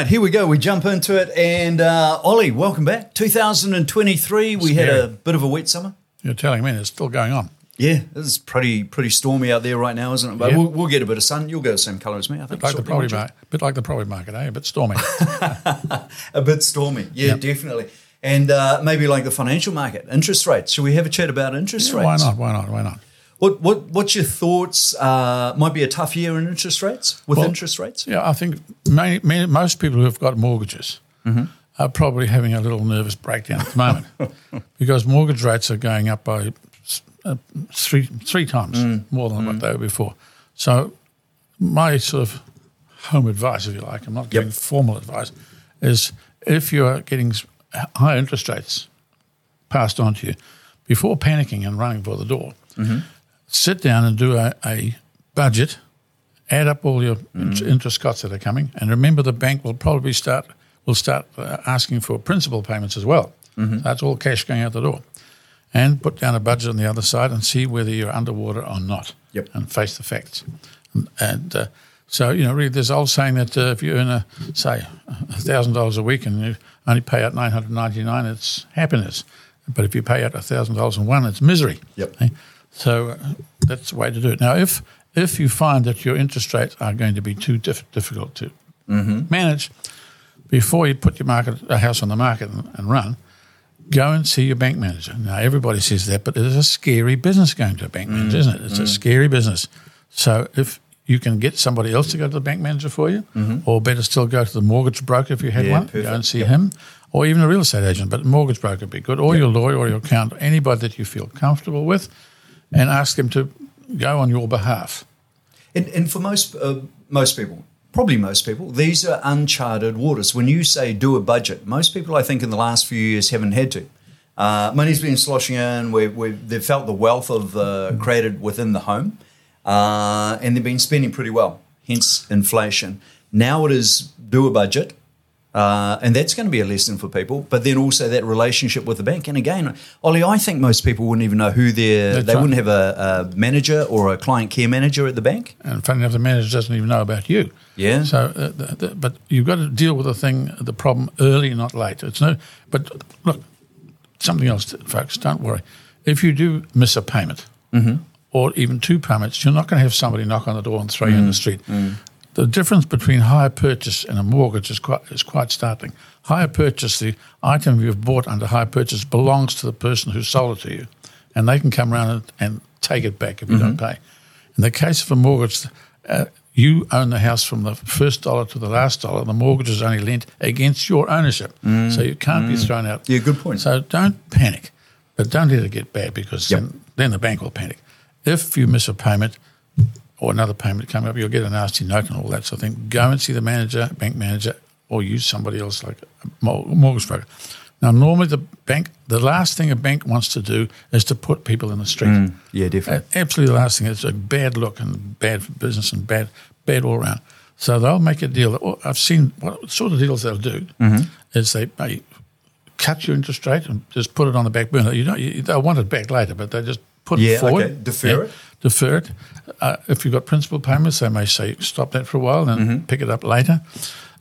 right, here we go. We jump into it. And uh, Olly, welcome back. 2023, we had a bit of a wet summer. You're telling me it's still going on. Yeah, it's pretty pretty stormy out there right now, isn't it? But Yeah. we'll, we'll get a bit of sun. You'll go the same colour as me, I think. Bit Like the property market, bit like the property market, eh? A bit stormy. A bit stormy. Yeah, Yep. definitely. And uh, maybe like the financial market, interest rates. Should we have a chat about interest rates? why not? Why not? Why not? What what what's your thoughts? Uh, might be a tough year in interest rates with Well, interest rates. Yeah, I think many, many, most people who've got mortgages Mm-hmm. are probably having a little nervous breakdown at the moment because mortgage rates are going up by uh, three three times Mm. more than what they were before. So, my sort of home advice, if you like, I'm not giving formal advice, is if you are getting high interest rates passed on to you, before panicking and running for the door, sit down and do a, a budget, add up all your int- interest costs that are coming, and remember the bank will probably start will start uh, asking for principal payments as well. That's all cash going out the door, and put down a budget on the other side and see whether you're underwater or not, Yep. and face the facts. And, and uh, so you know, really, there's an old saying that uh, if you earn a say thousand dollars a week and you only pay out nine hundred ninety nine, it's happiness. But if you pay out thousand dollars in one, it's misery. Yep. Eh? So uh, that's the way to do it. Now, if if you find that your interest rates are going to be too diff- difficult to mm-hmm. manage, before you put your market a house on the market and, and run, go and see your bank manager. Now, everybody says that, but it is a scary business going to a bank manager, isn't it? It's a mm-hmm. scary business. So if you can get somebody else to go to the bank manager for you, mm-hmm. or better still, go to the mortgage broker if you had Yeah, one, perfect. go and see Yep. him, or even a real estate agent, but mortgage broker would be good, or your lawyer or your accountant, anybody that you feel comfortable with, and ask them to go on your behalf. And, and for most uh, most people, probably most people, these are uncharted waters. When you say do a budget, most people, I think, in the last few years haven't had to. Uh, money's been sloshing in. We've, we've, they've felt the wealth of uh, created within the home, uh, and they've been spending pretty well. Hence inflation. Now it is do a budget, uh, and that's going to be a lesson for people. But then also that relationship with the bank. And again, Olly, I think most people wouldn't even know who they're. That's they right. wouldn't have a, a manager or a client care manager at the bank. And funny enough, the manager doesn't even know about you. Yeah. So, uh, the, the, but you've got to deal with the thing, the problem early, not late. It's no. But look, something else, folks. Don't worry. If you do miss a payment, or even two payments, you're not going to have somebody knock on the door and throw you in the street. The difference between hire purchase and a mortgage is quite is quite startling. Hire purchase, the item you've bought under hire purchase belongs to the person who sold it to you, and they can come around and, and take it back if you don't mm-hmm. pay. In the case of a mortgage, uh, you own the house from the first dollar to the last dollar. The mortgage is only lent against your ownership, mm. so you can't be mm. thrown out. Yeah, good point. So don't panic, but don't let it get bad because Yep. then, then the bank will panic. If you miss a payment or another payment coming up, you'll get a nasty note and all that sort of thing. Go and see the manager, bank manager, or use somebody else like a mortgage broker. Now, normally the bank, the last thing a bank wants to do is to put people in the street. Mm, yeah, definitely. Absolutely, the last thing. It's a bad look and bad for business and bad, bad all around. So they'll make a deal. That, well, I've seen what sort of deals they'll do mm-hmm. is they, they cut your interest rate and just put it on the back burner. You don't. You, they'll want it back later, but they just put Yeah, it forward. okay. Defer it. Defer it. Uh, if you've got principal payments, they may say stop that for a while and Mm-hmm. pick it up later.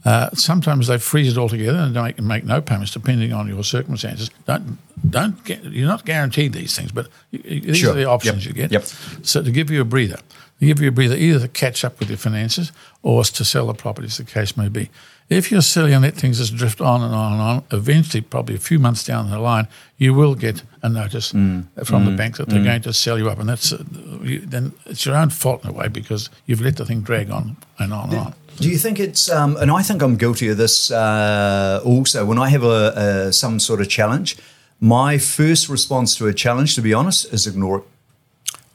Uh, sometimes they freeze it altogether and make, make no payments depending on your circumstances. Don't don't get, you're not guaranteed these things, but you, you- these Sure. are the options Yep. you get. Yep. So to give you a breather, to give you a breather, either to catch up with your finances or to sell the property, as the case may be. If you're silly and let things just drift on and on and on, eventually, probably a few months down the line, you will get a notice Mm. from the bank that they're going to sell you up, and that's uh, you, then it's your own fault in a way because you've let the thing drag on and on and on. Do you think it's, um, and I think I'm guilty of this uh, also, when I have a, a some sort of challenge, my first response to a challenge, to be honest, is ignore it.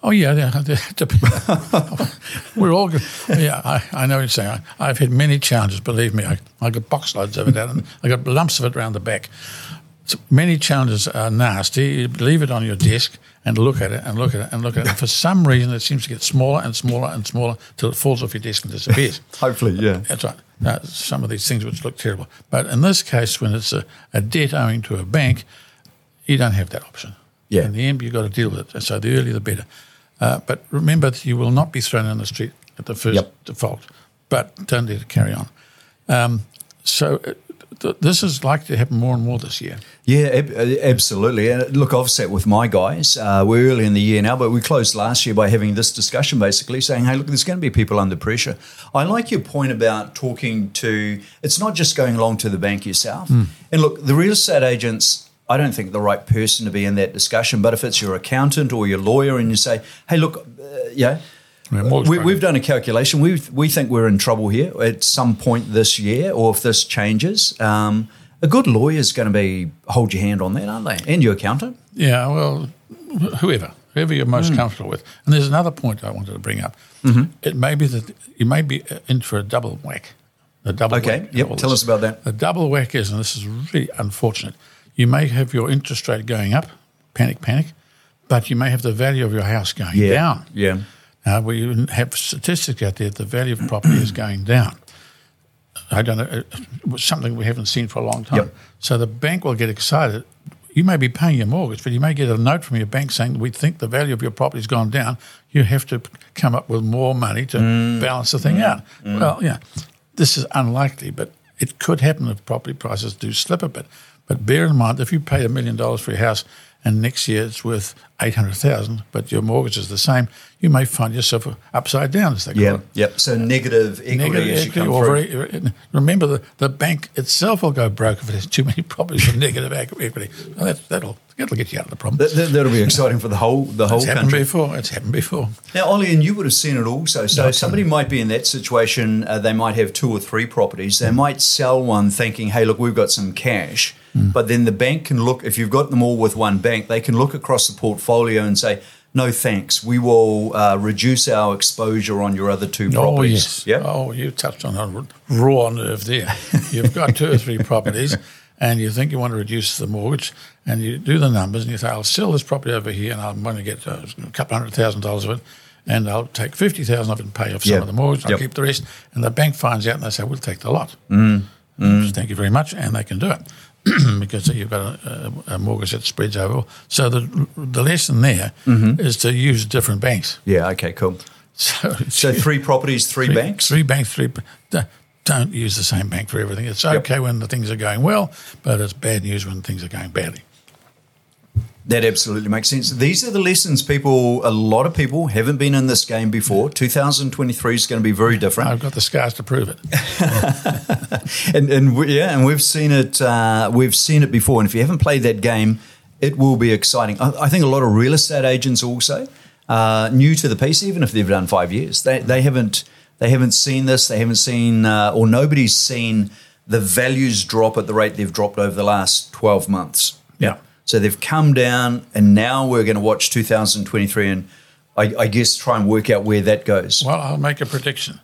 Oh yeah, yeah. they have to be- We're all good. Yeah, I, I know what you're saying. I, I've had many challenges. Believe me, I, I got box loads of it out, and I got lumps of it around the back. So many challenges are nasty. You leave it on your desk and look at it and look at it and look at it. And for some reason, it seems to get smaller and smaller and smaller till it falls off your desk and disappears. Hopefully, yeah. That's right. Now, some of these things which look terrible. But in this case, when it's a, a debt owing to a bank, you don't have that option. Yeah. In the end, you've got to deal with it. So the earlier the better. Uh, but remember that you will not be thrown in the street at the first Yep. default. But don't let it carry on. Um, so uh, th- this is likely to happen more and more this year. Yeah, ab- uh, absolutely. And look, I've sat with my guys. Uh, we're early in the year now, but we closed last year by having this discussion basically saying, hey, look, there's going to be people under pressure. I like your point about talking to, it's not just going along to the bank yourself. Hmm. And look, the real estate agents, I don't think the right person to be in that discussion, but if it's your accountant or your lawyer and you say, hey, look, uh, yeah, we, we've done a calculation. We we think we're in trouble here at some point this year, or if this changes. Um, a good lawyer is going to be hold your hand on that, aren't they? And your accountant. Yeah, well, whoever, whoever you're most Hmm. comfortable with. And there's another point I wanted to bring up. Mm-hmm. It may be that you may be uh, in for a double whack. A double Okay, whack. yep, tell this. us about that. A double whack is, and this is really unfortunate, you may have your interest rate going up, panic, panic, but you may have the value of your house going down. Yeah. Uh, we have statistics out there that the value of property is going down. I don't know, was something we haven't seen for a long time. Yep. So the bank will get excited. You may be paying your mortgage, but you may get a note from your bank saying, We think the value of your property's gone down. You have to come up with more money to Mm. balance the thing out. Well, yeah, this is unlikely, but it could happen if property prices do slip a bit. But bear in mind, if you paid a million dollars for your house and next year it's worth 800000 but your mortgage is the same, you may find yourself upside down, as they call Yeah. Yep. So negative equity Negative as you come through. very, remember, the, the bank itself will go broke if it has too many properties with negative equity. Well, that, that'll, that'll get you out of the problem. That, that, that'll be exciting for the whole the whole it's happened country. before. It's happened before. Now, Olly, and you would have seen it also. So somebody might be in that situation. Uh, they might have two or three properties. They might sell one thinking, "Hey, look, we've got some cash." But then the bank can look. If you've got them all with one bank, they can look across the portfolio and say, "No, thanks. We will uh, reduce our exposure on your other two properties." yes. Yeah. Oh, you touched on a raw nerve there. You've got two or three properties and you think you want to reduce the mortgage and you do the numbers and you say, I'll sell this property over here and I'm going to get uh, a couple hundred thousand dollars of it and I'll take 50000 of it and pay off some Yeah. of the mortgage. I'll Yep. keep the rest. And the bank finds out and they say, we'll take the lot. Mm. Thank you very much. And they can do it. because you've got a, a, mortgage that spreads over. So the the lesson there is Mm-hmm. to use different banks. Yeah. Okay. Cool. So, So three properties, three, banks. Three banks, three. Don't use the same bank for everything. It's okay when the things are going well, but it's bad news when things are going badly. That absolutely makes sense. These are the lessons people, a lot of people haven't been in this game before. 2023 is going to be very different. I've got the scars to prove it. and and we, yeah, and we've seen it. Uh, we've seen it before. And if you haven't played that game, it will be exciting. I, I think a lot of real estate agents also uh, new to the piece, even if they've done five years, they they haven't they haven't seen this. They haven't seen, uh, or nobody's seen the values drop at the rate they've dropped over the last twelve months. Yeah. So they've come down, and now we're going to watch 2023, and I, I guess try and work out where that goes. Well, I'll make a prediction.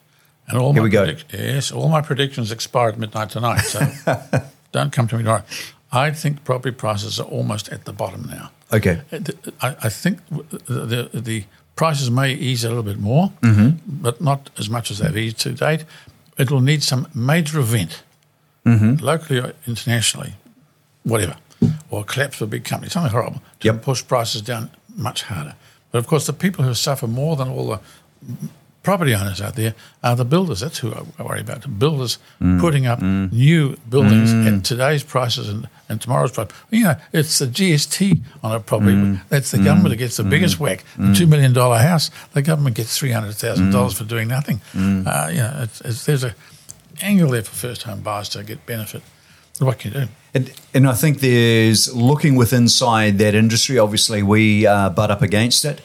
And all Here my we go. predic- yes, all my predictions expire at midnight tonight. So don't come to me tomorrow. I think property prices are almost at the bottom now. Okay. I, I think the, the the prices may ease a little bit more, Mm-hmm. but not as much as they've eased to date. It will need some major event, Mm-hmm. locally or internationally, whatever, or collapse of a big company, something horrible, to Yep. push prices down much harder. But of course, the people who suffer more than all the property owners out there are the builders. That's who I worry about. The builders Mm. putting up new buildings at today's prices and, and tomorrow's price. You know, it's the GST on a property. Mm. That's the government that gets the biggest whack. The $2 million house, the government gets $300,000 Mm. for doing nothing. Uh, you know, it's, it's, there's a angle there for first home buyers to get benefit. What can you do? And, and I think there's looking with inside that industry. Obviously, we uh, butt up against it.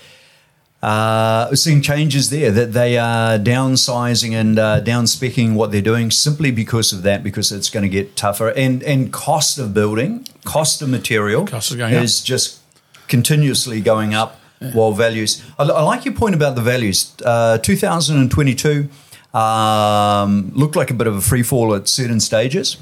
Uh, we're seeing changes there that they are downsizing and uh, downspecking what they're doing simply because of that, because it's going to get tougher. And and cost of building, cost of material, Cost is going up. is just continuously going up. While values, I, I like your point about the values. Uh, 2022 um, looked like a bit of a free fall at certain stages,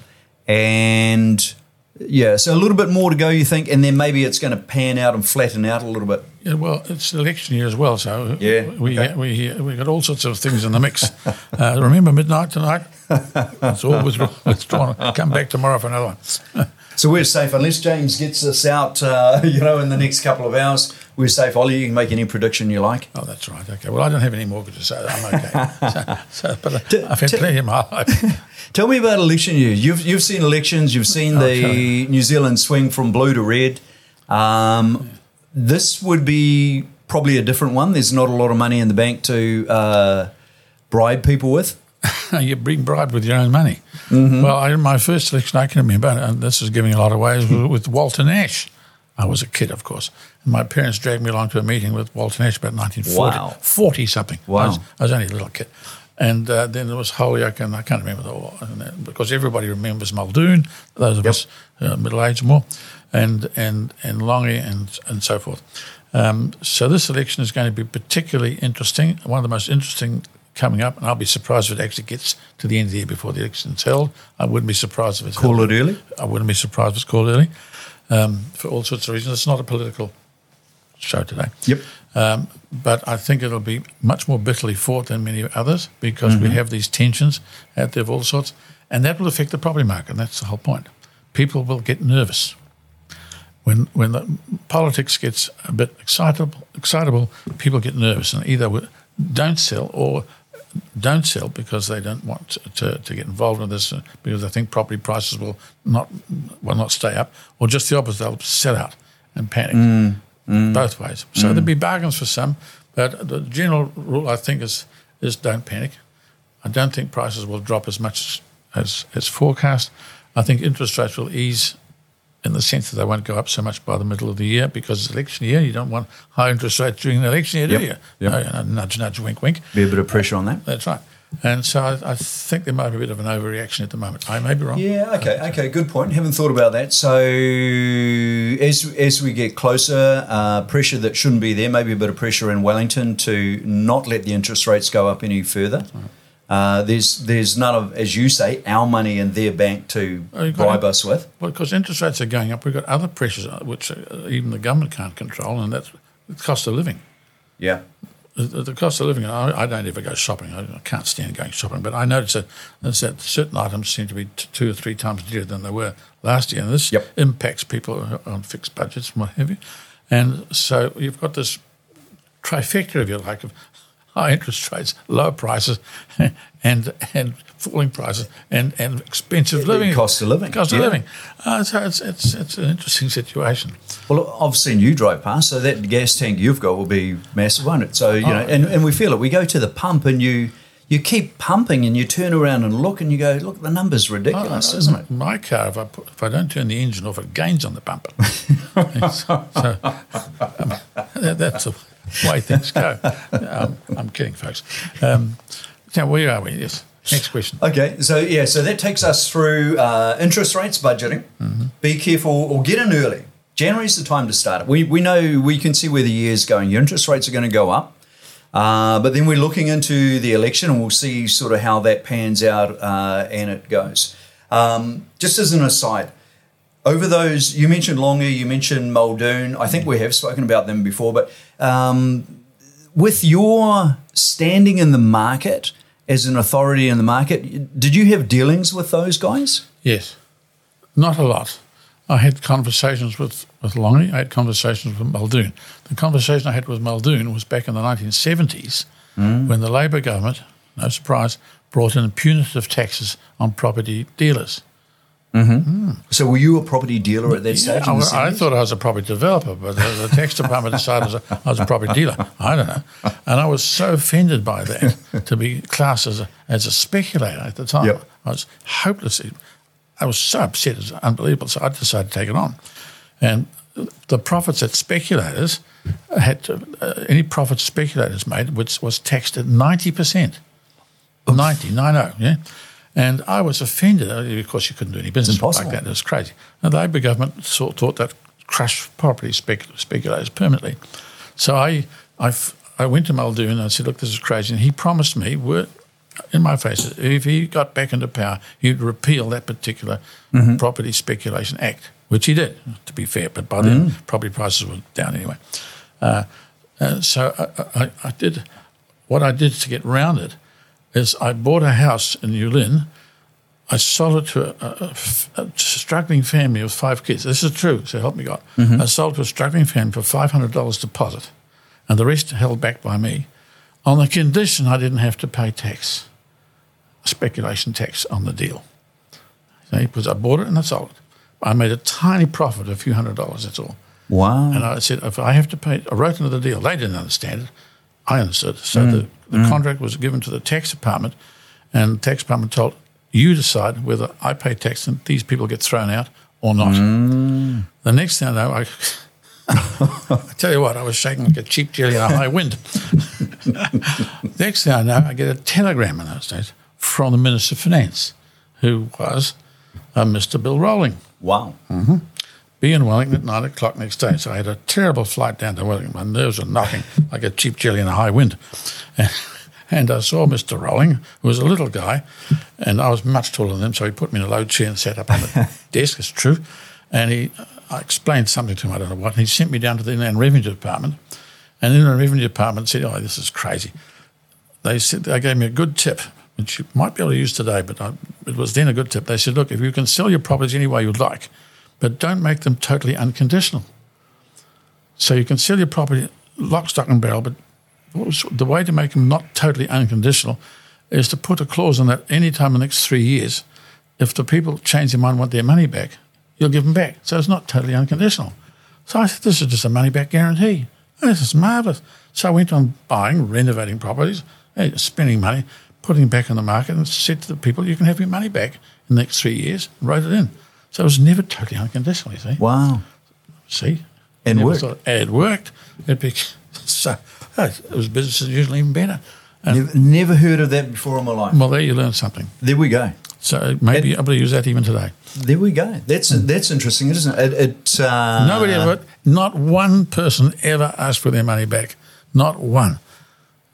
and yeah, so a little bit more to go, you think, and then maybe it's going to pan out and flatten out a little bit. Yeah, well, it's election year as well, so Yeah, we okay. we we got all sorts of things in the mix. uh, remember midnight tonight? It's all withdrawn. Come back tomorrow for another one. So we're safe unless James gets us out, uh, you know, in the next couple of hours. We're safe. Olly, you can make any prediction you like. Oh, that's right. Okay. Well, I don't have any mortgages, so I'm okay. so, so, but uh, I've had t- plenty in my life. Tell me about election year. You've you've seen elections. You've seen the okay. New Zealand swing from blue to red. Um, this would be probably a different one. There's not a lot of money in the bank to uh, bribe people with. You're being bribed with your own money. Mm-hmm. Well, I, my first election I can remember, and this is giving a lot of was with Walter Nash. I was a kid, of course. And my parents dragged me along to a meeting with Walter Nash about 1940, wow. 40 something. Wow. I was, I was, only a little kid. And uh, then there was Holyoake, and I can't remember the because everybody remembers Muldoon, those of yep. us uh, middle aged more, and and and Lange and and so forth. Um, so this election is going to be particularly interesting. One of the most interesting coming up, and I'll be surprised if it actually gets to the end of the year before the election's held. I wouldn't be surprised if it's call held. it early. I wouldn't be surprised if it's called early um, for all sorts of reasons. It's not a political show today. Yep. Um, but I think it'll be much more bitterly fought than many others because mm-hmm. we have these tensions out there of all sorts, and that will affect the property market. That's the whole point. People will get nervous when when the politics gets a bit excitable. Excitable, people get nervous and either don't sell or don't sell because they don't want to, to, get involved in this uh, because they think property prices will not will not stay up, or just the opposite, they'll sell out and panic. Mm, mm, Both ways. So mm. there'll be bargains for some, but the general rule I think is is don't panic. I don't think prices will drop as much as as forecast. I think interest rates will ease in the sense that they won't go up so much by the middle of the year because it's election year. You don't want high interest rates during the election year, do you? Yep. No, nudge, nudge, wink, wink. Be a bit of pressure on that. That's right. And so I, I, think there might be a bit of an overreaction at the moment. I may be wrong. Yeah, okay, okay, good point. Haven't thought about that. So as as we get closer, uh, pressure that shouldn't be there, maybe a bit of pressure in Wellington to not let the interest rates go up any further. Right. Uh, there's there's none of, as you say, our money in their bank to oh, bribe us with. Well, because interest rates are going up, we've got other pressures uh, which uh, even the government can't control, and that's the cost of living. Yeah. The, the cost of living, I, I, don't ever go shopping. I, can't stand going shopping, but I notice that, that certain items seem to be t- two or three times dearer than they were last year. And this yep. impacts people on fixed budgets and what have you. And so you've got this trifecta, if you like, of high interest rates, low prices, and and falling prices, and, and expensive living. Cost of living. Cost of yeah. living. Uh, so it's, it's, it's an interesting situation. Well, I've seen you drive past, so that gas tank you've got will be massive, won't it? So, you oh, know, and, and we feel it. We go to the pump and you you keep pumping and you turn around and look and you go, look, the number's ridiculous, oh, isn't it? My car, if I, put, if I don't turn the engine off, it gains on the bumper. so um, that, that's the way things go. Um, I'm kidding, folks. Um, now, where are we? Yes. Next question. Okay, so yeah, so that takes us through uh, interest rates, budgeting. Mm-hmm. Be careful or get in early. January is the time to start it. We, we know we can see where the year's going. Your interest rates are going to go up. Uh, but then we're looking into the election and we'll see sort of how that pans out uh, and it goes. Um, just as an aside, over those, you mentioned Lange, you mentioned Muldoon. I think we have spoken about them before, but um, with your standing in the market as an authority in the market, did you have dealings with those guys? Yes, not a lot. I had conversations with, with Lange, I had conversations with Muldoon. The conversation I had with Muldoon was back in the 1970s mm. when the Labour government, no surprise, brought in punitive taxes on property dealers. Mm-hmm. Mm. So, were you a property dealer at that stage? Yeah, I, I, thought I was a property developer, but the, the tax department decided I was a property dealer. I don't know, and I was so offended by that to be classed as a, as a speculator at the time. Yep. I was hopelessly I was so upset, it was unbelievable. So I decided to take it on. And the profits that speculators had, to, uh, any profits speculators made, which was taxed at 90%. Oof. 90, 90, yeah. And I was offended. Uh, of course, you couldn't do any business like that. It was crazy. And the Labour government thought, thought that crushed property speculators permanently. So I, I, I went to Muldoon and I said, look, this is crazy. And he promised me, in my face, if he got back into power, he'd repeal that particular mm-hmm. Property Speculation Act, which he did, to be fair. But by then, mm-hmm. property prices were down anyway. Uh, uh, so I, I, I, did what I did to get around it is I bought a house in Yulin I sold it to a struggling family with five kids. This is true, so help me God. Mm-hmm. I sold it to a struggling family for $500 deposit, and the rest held back by me on the condition I didn't have to pay tax, speculation tax on the deal. See, because I bought it and I sold it. I made a tiny profit, a few hundred dollars, that's all. Wow. And I said, if I have to pay, I wrote into the deal. They didn't understand it. I understood. So the, mm. the mm. contract was given to the tax department, and the tax department told you decide whether I pay tax and these people get thrown out or not. Mm. The next thing I know, I, I tell you what, I was shaking like a cheap jelly in a high wind. next thing I know, I get a telegram in those days from the Minister of Finance, who was uh, Mr. Bill Rowling wow. Mm-hmm. Be in Wellington at nine o'clock next day. So I had a terrible flight down to Wellington. My nerves were knocking like a cheap jelly in a high wind. And, and I saw Mr. Rowling, who was a little guy, and I was much taller than him. So he put me in a low chair and sat up on the desk, it's true. And he, I explained something to him, I don't know what, and he sent me down to the Inland Revenue Department. And the Inland Revenue Department said, Oh, this is crazy. They said, they gave me a good tip, which you might be able to use today, but I, it was then a good tip. They said, Look, if you can sell your properties any way you'd like, but don't make them totally unconditional. So you can sell your property lock, stock, and barrel, but the way to make them not totally unconditional is to put a clause in that any time in the next three years, if the people change their mind want their money back, you'll give them back. So it's not totally unconditional. So I said, this is just a money back guarantee. This is marvellous. So I went on buying, renovating properties, eh, spending money, putting it back on the market, and said to the people, you can have your money back in the next three years, and wrote it in. So it was never totally unconditional, you see. Wow. See? And Never worked. thought- It worked. It bec so it was business as usual, even better. And, Never, never heard of that before in my life. well, there you learn something. There we go. So maybe you're able to use that even today. There we go. That's that's interesting, isn't it? It, it uh, Nobody ever, not one person ever asked for their money back. Not one.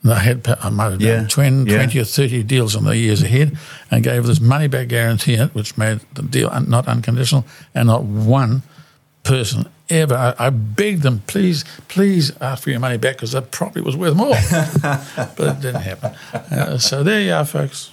And I had, I might have done Yeah, 20, yeah. 20 or 30 deals in the years ahead and gave this money back guarantee, which made the deal not unconditional, and not one person ever. I, I begged them, please, please ask for your money back because that property was worth more. but it didn't happen. Uh, so there you are, folks.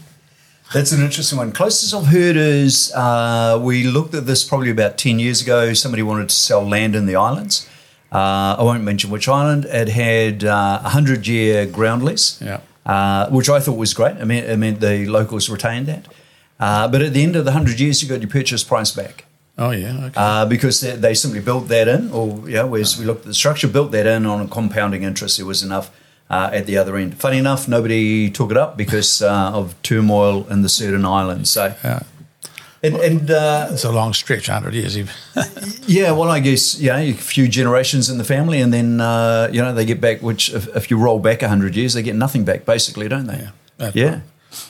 That's an interesting one. Closest I've heard is uh, we looked at this probably about 10 years ago. Somebody wanted to sell land in the islands. Uh, I won't mention which island. It had uh, a 100 year ground lease, Yeah. uh, which I thought was great. I mean, it meant the locals retained that. Uh, but at the end of the 100 years, you got your purchase price back. Oh, yeah. Okay. Uh, because they, they simply built that in, or yeah, whereas we looked at the structure, built that in on a compounding interest. There was enough uh, at the other end. Funny enough, nobody took it up because uh, of turmoil in the certain islands. So, Yeah. And, and uh, it's a long stretch, 100 years. yeah, well, I guess you know a few generations in the family, and then uh, you know they get back. Which if, if you roll back hundred years, they get nothing back, basically, don't they? Yeah, yeah. right.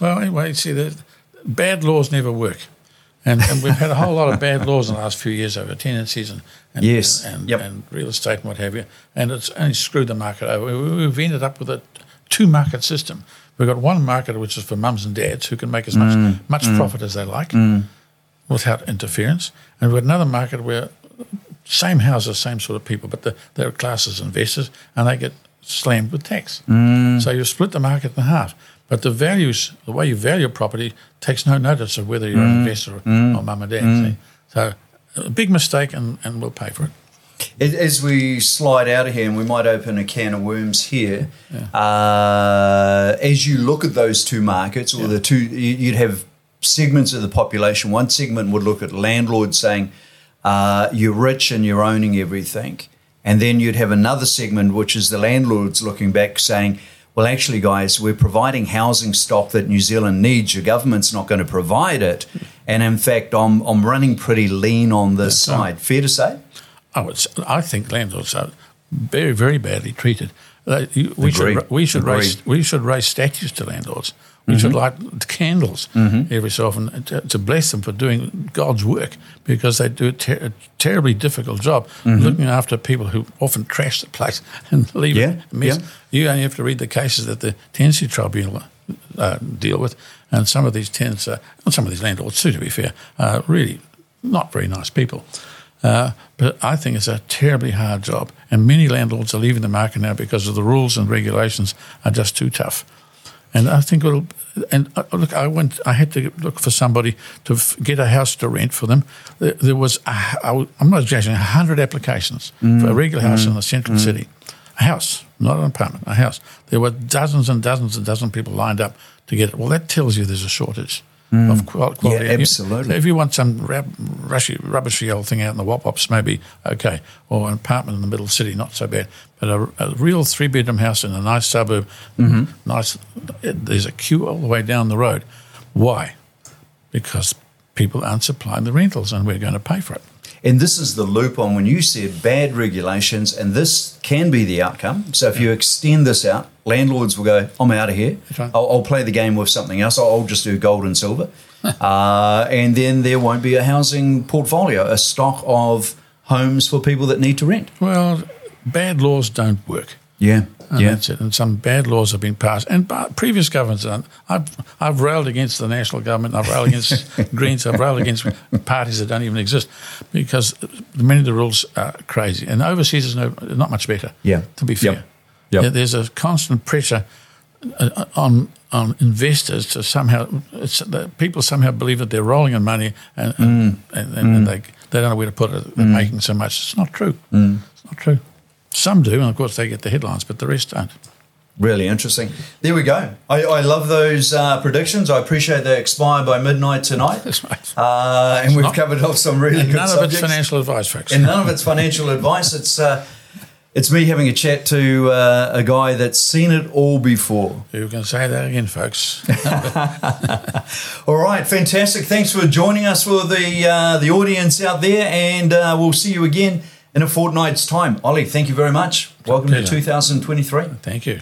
Well, anyway, see, the bad laws never work. And, and we've had a whole lot of bad laws in the last few years over tenancies and and, Yes, and, yep. and real estate and what have you. And it's only screwed the market over. We- We've ended up with a two market system. We've got one market which is for mums and dads who can make as much Mm, much profit as they like without interference. And we've got another market where same houses, same sort of people, but the, they're classed as investors and they get slammed with tax. Mm. So you split the market in half. But the values, the way you value property, takes no notice of whether you're Mm. an investor or, or mum and dad. see. So a big mistake, and, and we'll pay for it. As- we slide out of here, and we might open a can of worms here, uh, as you look at those two markets, or the two, you'd have segments of the population. One segment would look at landlords saying, uh, you're rich and you're owning everything. And then you'd have another segment, which is the landlords looking back saying, well, actually, guys, we're providing housing stock that New Zealand needs. Your government's not going to provide it. And in fact, I'm, I'm running pretty lean on this That's right. side. Fair to say? Oh, I think landlords are very, very badly treated. You- we Agreed. should we should raise we should raise statues to landlords. We should light candles every so often to, to bless them for doing God's work because they do a, ter- a terribly difficult job looking after people who often trash the place and leave Yeah, it a mess. yeah. You only have to read the cases that the tenancy tribunal uh, deal with, and some of these tenants, uh, and some of these landlords too, to be fair, are really not very nice people. Uh, but I think it's a terribly hard job, and many landlords are leaving the market now because of the rules and regulations are just too tough. And I think it'll. And uh, look, I went. I had to look for somebody to f- get a house to rent for them. There, there was. A, I, I'm not exaggerating. hundred applications mm, for a regular house mm, in the central mm. city. A house, not an apartment. A house. There were dozens and dozens and dozens of people lined up to get it. Well, that tells you there's a shortage. Mm. Of quality. Yeah, absolutely. If you want some rab- rushy, rubbishy old thing out in the wop wops, maybe okay, or an apartment in the middle of the city, not so bad. But a, a real three bedroom house in a nice suburb, mm-hmm. nice. It, there's a queue all the way down the road. Why? Because people aren't supplying the rentals, and we're going to pay for it. And this is the loop on when you said bad regulations, and this can be the outcome. So if you extend this out, landlords will go, I'm out of here. Right. I'll, I'll play the game with something else. I'll, I'll just do gold and silver. uh, and then there won't be a housing portfolio, a stock of homes for people that need to rent. Well, bad laws don't work. Yeah. And yeah. that's it. And some bad laws have been passed. And previous governments. I've, I've railed against the national government. I've railed against Greens. I've railed against parties that don't even exist because many of the rules are crazy. And overseas is no, not much better. Yeah. To be fair, Yep. There- there's a constant pressure uh, on on investors to somehow it's, the people somehow believe that they're rolling in money and and, and, and they they don't know where to put it. They're making so much. It's not true. It's not true. Some do, and of course they get the headlines, but the rest don't. Really interesting. There we go. I, I love those uh, predictions. I appreciate they expire by midnight tonight. That's right. Uh, and we've not- covered off some really And good none of it's financial advice, folks. and none of it's financial advice. It's uh, it's me having a chat to uh, a guy that's seen it all before. You can say that again, folks. All right, fantastic. Thanks for joining us for the uh, the audience out there, and uh, we'll see you again in a fortnight's time. Olly, thank you very much. Welcome to 2023. Thank you.